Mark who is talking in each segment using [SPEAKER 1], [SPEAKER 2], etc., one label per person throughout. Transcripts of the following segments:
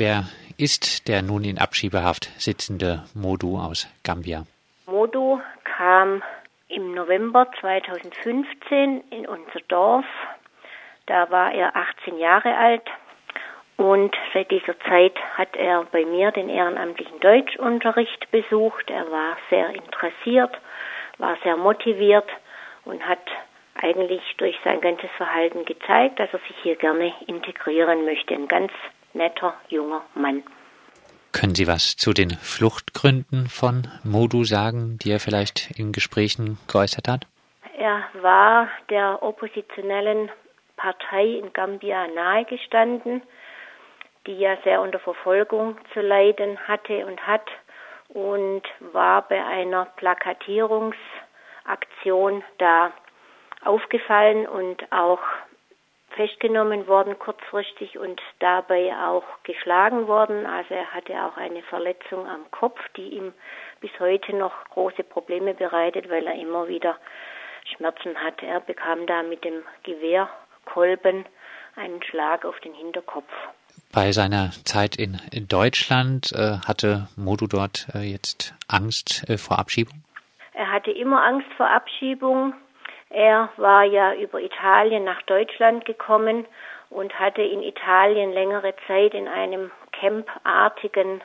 [SPEAKER 1] Wer ist der nun in Abschiebehaft sitzende Modu aus Gambia?
[SPEAKER 2] Modu kam im November 2015 in unser Dorf. Da war er 18 Jahre alt und seit dieser Zeit hat er bei mir den ehrenamtlichen Deutschunterricht besucht. Er war sehr interessiert, war sehr motiviert und hat eigentlich durch sein ganzes Verhalten gezeigt, dass er sich hier gerne integrieren möchte. Ein ganz netter junger Mann.
[SPEAKER 1] Können Sie was zu den Fluchtgründen von Modu sagen, die er vielleicht in Gesprächen geäußert hat?
[SPEAKER 2] Er war der oppositionellen Partei in Gambia nahegestanden die ja sehr unter Verfolgung zu leiden hatte und hat und war bei einer Plakatierungsaktion da aufgefallen und auch festgenommen worden kurzfristig und dabei auch geschlagen worden. Also er hatte auch eine Verletzung am Kopf, die ihm bis heute noch große Probleme bereitet, weil er immer wieder Schmerzen hatte. Er bekam da mit dem Gewehrkolben einen Schlag auf den Hinterkopf.
[SPEAKER 1] Bei seiner Zeit in, Deutschland äh, hatte Modu dort äh, jetzt Angst äh, vor Abschiebung?
[SPEAKER 2] Er hatte immer Angst vor Abschiebung. Er war ja über Italien nach Deutschland gekommen und hatte in Italien längere Zeit in einem campartigen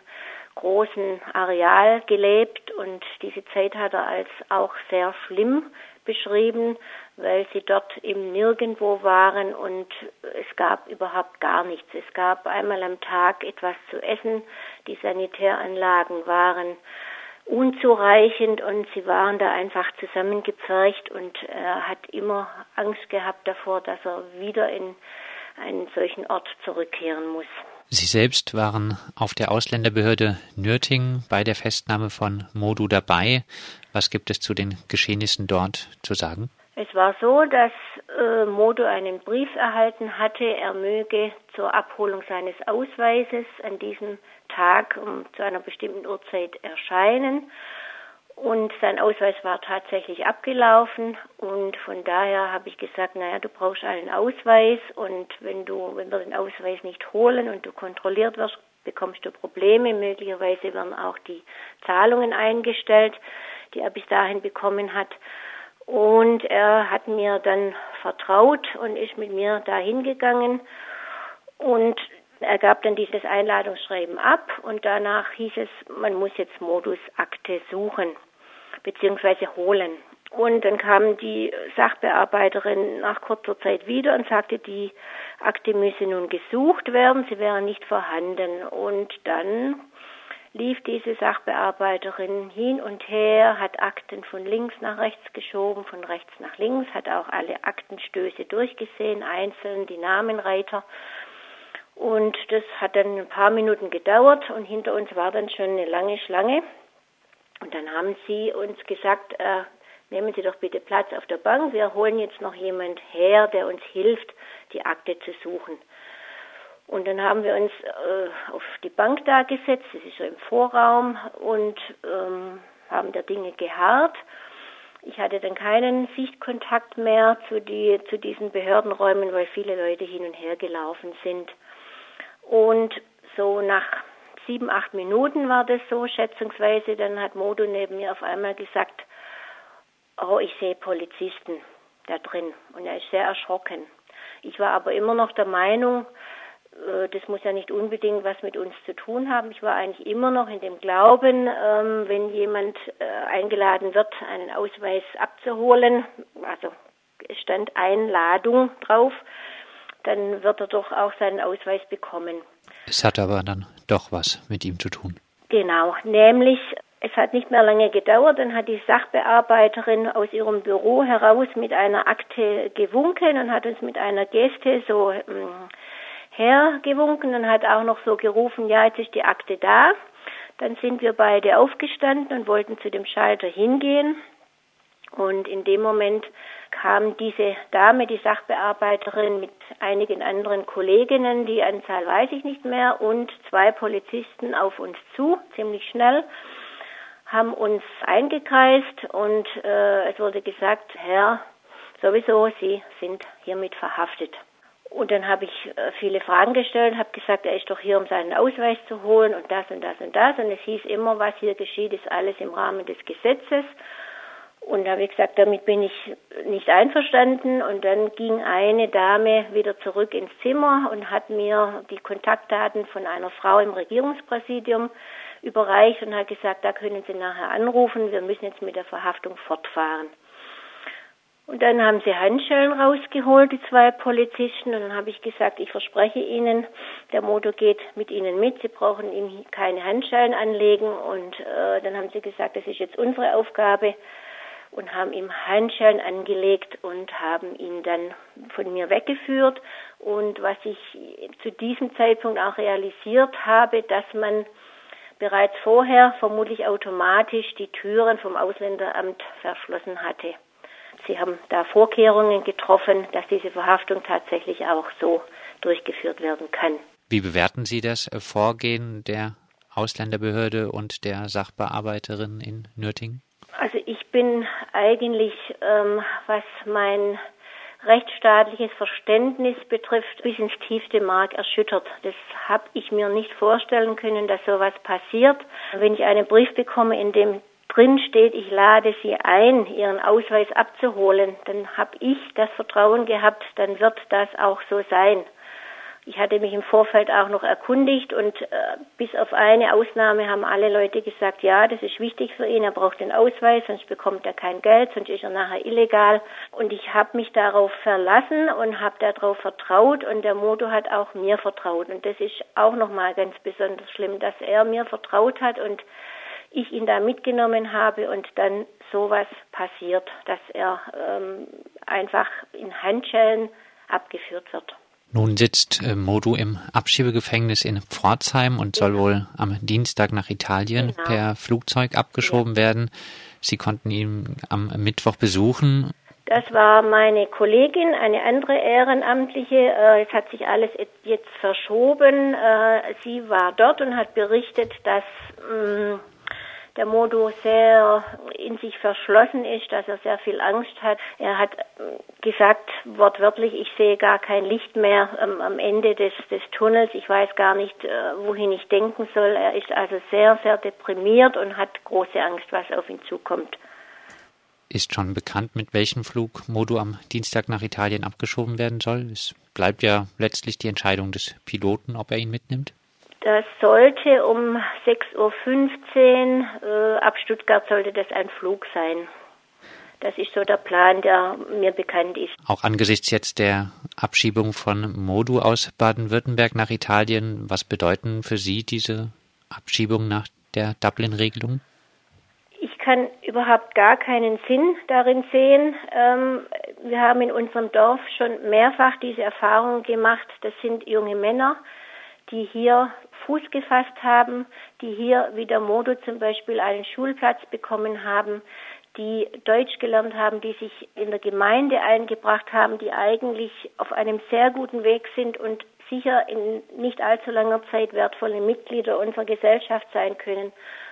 [SPEAKER 2] großen Areal gelebt und diese Zeit hat er als auch sehr schlimm beschrieben, weil sie dort im Nirgendwo waren und es gab überhaupt gar nichts. Es gab einmal am Tag etwas zu essen, die Sanitäranlagen waren unzureichend und sie waren da einfach zusammengepfercht und er hat immer Angst gehabt davor, dass er wieder in einen solchen Ort zurückkehren muss.
[SPEAKER 1] Sie selbst waren auf der Ausländerbehörde Nürtingen bei der Festnahme von Modu dabei. Was gibt es zu den Geschehnissen dort zu sagen?
[SPEAKER 2] Es war so, dass äh, Modo einen Brief erhalten hatte, er möge zur Abholung seines Ausweises an diesem Tag um zu einer bestimmten Uhrzeit erscheinen. Und sein Ausweis war tatsächlich abgelaufen und von daher habe ich gesagt, naja, du brauchst einen Ausweis und wenn du, wenn wir den Ausweis nicht holen und du kontrolliert wirst, bekommst du Probleme. Möglicherweise werden auch die Zahlungen eingestellt, die er bis dahin bekommen hat. Und er hat mir dann vertraut und ist mit mir dahin gegangen und er gab dann dieses Einladungsschreiben ab und danach hieß es, man muss jetzt Modusakte suchen bzw. holen. Und dann kam die Sachbearbeiterin nach kurzer Zeit wieder und sagte, die Akte müsse nun gesucht werden, sie wäre nicht vorhanden. Und dann lief diese Sachbearbeiterin hin und her, hat Akten von links nach rechts geschoben, von rechts nach links, hat auch alle Aktenstöße durchgesehen, einzeln die Namenreiter. Und das hat dann ein paar Minuten gedauert und hinter uns war dann schon eine lange Schlange. Und dann haben sie uns gesagt, äh, nehmen Sie doch bitte Platz auf der Bank, wir holen jetzt noch jemand her, der uns hilft, die Akte zu suchen. Und dann haben wir uns äh, auf die Bank da gesetzt, das ist so im Vorraum, und ähm, haben der Dinge geharrt. Ich hatte dann keinen Sichtkontakt mehr zu, die, zu diesen Behördenräumen, weil viele Leute hin und her gelaufen sind. Und so nach sieben, acht Minuten war das so, schätzungsweise, dann hat Modo neben mir auf einmal gesagt, oh, ich sehe Polizisten da drin. Und er ist sehr erschrocken. Ich war aber immer noch der Meinung, äh, das muss ja nicht unbedingt was mit uns zu tun haben. Ich war eigentlich immer noch in dem Glauben, ähm, wenn jemand äh, eingeladen wird, einen Ausweis abzuholen, also es stand Einladung drauf, dann wird er doch auch seinen Ausweis bekommen.
[SPEAKER 1] Es hat aber dann doch was mit ihm zu tun.
[SPEAKER 2] Genau, nämlich es hat nicht mehr lange gedauert, dann hat die Sachbearbeiterin aus ihrem Büro heraus mit einer Akte gewunken und hat uns mit einer Geste so ähm, hergewunken und hat auch noch so gerufen, ja, jetzt ist die Akte da. Dann sind wir beide aufgestanden und wollten zu dem Schalter hingehen. Und in dem Moment kam diese Dame, die Sachbearbeiterin, mit einigen anderen Kolleginnen, die Anzahl weiß ich nicht mehr, und zwei Polizisten auf uns zu, ziemlich schnell, haben uns eingekreist und äh, es wurde gesagt, Herr, sowieso, Sie sind hiermit verhaftet. Und dann habe ich äh, viele Fragen gestellt, habe gesagt, er ist doch hier, um seinen Ausweis zu holen und das und das und das. Und es hieß immer, was hier geschieht, ist alles im Rahmen des Gesetzes. Und da habe ich gesagt, damit bin ich nicht einverstanden. Und dann ging eine Dame wieder zurück ins Zimmer und hat mir die Kontaktdaten von einer Frau im Regierungspräsidium überreicht und hat gesagt, da können Sie nachher anrufen, wir müssen jetzt mit der Verhaftung fortfahren. Und dann haben sie Handschellen rausgeholt, die zwei Polizisten, und dann habe ich gesagt, ich verspreche Ihnen, der Motor geht mit Ihnen mit, Sie brauchen ihm keine Handschellen anlegen. Und äh, dann haben sie gesagt, das ist jetzt unsere Aufgabe und haben ihm Handschellen angelegt und haben ihn dann von mir weggeführt. Und was ich zu diesem Zeitpunkt auch realisiert habe, dass man bereits vorher vermutlich automatisch die Türen vom Ausländeramt verschlossen hatte. Sie haben da Vorkehrungen getroffen, dass diese Verhaftung tatsächlich auch so durchgeführt werden kann.
[SPEAKER 1] Wie bewerten Sie das Vorgehen der Ausländerbehörde und der Sachbearbeiterin in Nürtingen?
[SPEAKER 2] Ich bin eigentlich, ähm, was mein rechtsstaatliches Verständnis betrifft, bis ins tiefste Mark erschüttert. Das habe ich mir nicht vorstellen können, dass sowas passiert. Wenn ich einen Brief bekomme, in dem drin steht, ich lade Sie ein, Ihren Ausweis abzuholen, dann habe ich das Vertrauen gehabt, dann wird das auch so sein. Ich hatte mich im Vorfeld auch noch erkundigt und äh, bis auf eine Ausnahme haben alle Leute gesagt, ja, das ist wichtig für ihn, er braucht den Ausweis, sonst bekommt er kein Geld, sonst ist er nachher illegal. Und ich habe mich darauf verlassen und habe darauf vertraut und der Moto hat auch mir vertraut. Und das ist auch nochmal ganz besonders schlimm, dass er mir vertraut hat und ich ihn da mitgenommen habe und dann sowas passiert, dass er ähm, einfach in Handschellen abgeführt wird.
[SPEAKER 1] Nun sitzt äh, Modu im Abschiebegefängnis in Pforzheim und soll ja. wohl am Dienstag nach Italien genau. per Flugzeug abgeschoben ja. werden. Sie konnten ihn am Mittwoch besuchen.
[SPEAKER 2] Das war meine Kollegin, eine andere Ehrenamtliche. Äh, es hat sich alles jetzt verschoben. Äh, sie war dort und hat berichtet, dass mh, mm, der Modo sehr in sich verschlossen ist, dass er sehr viel Angst hat. Er hat gesagt, wortwörtlich, ich sehe gar kein Licht mehr ähm, am Ende des, des Tunnels. Ich weiß gar nicht, äh, wohin ich denken soll. Er ist also sehr, sehr deprimiert und hat große Angst, was auf ihn zukommt.
[SPEAKER 1] Ist schon bekannt, mit welchem Flug Modo am Dienstag nach Italien abgeschoben werden soll? Es bleibt ja letztlich die Entscheidung des Piloten, ob er ihn mitnimmt.
[SPEAKER 2] Das sollte um 6.15 Uhr, äh, ab Stuttgart sollte das ein Flug sein. Das ist so der Plan, der mir bekannt ist.
[SPEAKER 1] Auch angesichts jetzt der Abschiebung von Modu aus Baden-Württemberg nach Italien, was bedeuten für Sie diese Abschiebung nach der Dublin-Regelung?
[SPEAKER 2] Ich kann überhaupt gar keinen Sinn darin sehen. Ähm, wir haben in unserem Dorf schon mehrfach diese Erfahrung gemacht. Das sind junge Männer, die hier Fuß gefasst haben, die hier wie der Modo zum Beispiel einen Schulplatz bekommen haben, die Deutsch gelernt haben, die sich in der Gemeinde eingebracht haben, die eigentlich auf einem sehr guten Weg sind und sicher in nicht allzu langer Zeit wertvolle Mitglieder unserer Gesellschaft sein können.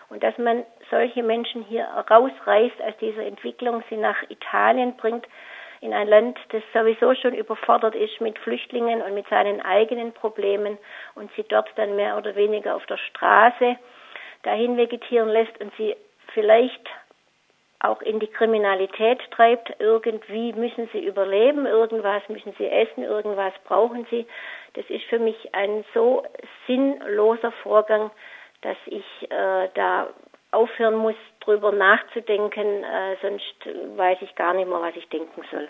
[SPEAKER 2] Und dass man solche Menschen hier rausreißt aus dieser Entwicklung, sie nach Italien bringt, in ein Land, das sowieso schon überfordert ist mit Flüchtlingen und mit seinen eigenen Problemen und sie dort dann mehr oder weniger auf der Straße dahin vegetieren lässt und sie vielleicht auch in die Kriminalität treibt. Irgendwie müssen sie überleben, irgendwas müssen sie essen, irgendwas brauchen sie. Das ist für mich ein so sinnloser Vorgang, dass ich äh, da aufhören muss, drüber nachzudenken, äh, sonst weiß ich gar nicht mehr, was ich denken soll.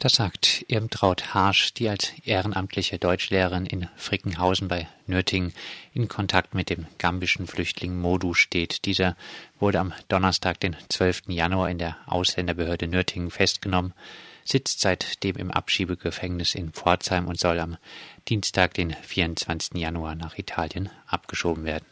[SPEAKER 1] Das sagt Irmtraut Harsch, die als ehrenamtliche Deutschlehrerin in Frickenhausen bei Nürtingen in Kontakt mit dem gambischen Flüchtling Modu steht. Dieser wurde am Donnerstag, den 12. Januar in der Ausländerbehörde Nürtingen festgenommen, sitzt seitdem im Abschiebegefängnis in Pforzheim und soll am Dienstag, den 24. Januar nach Italien abgeschoben werden.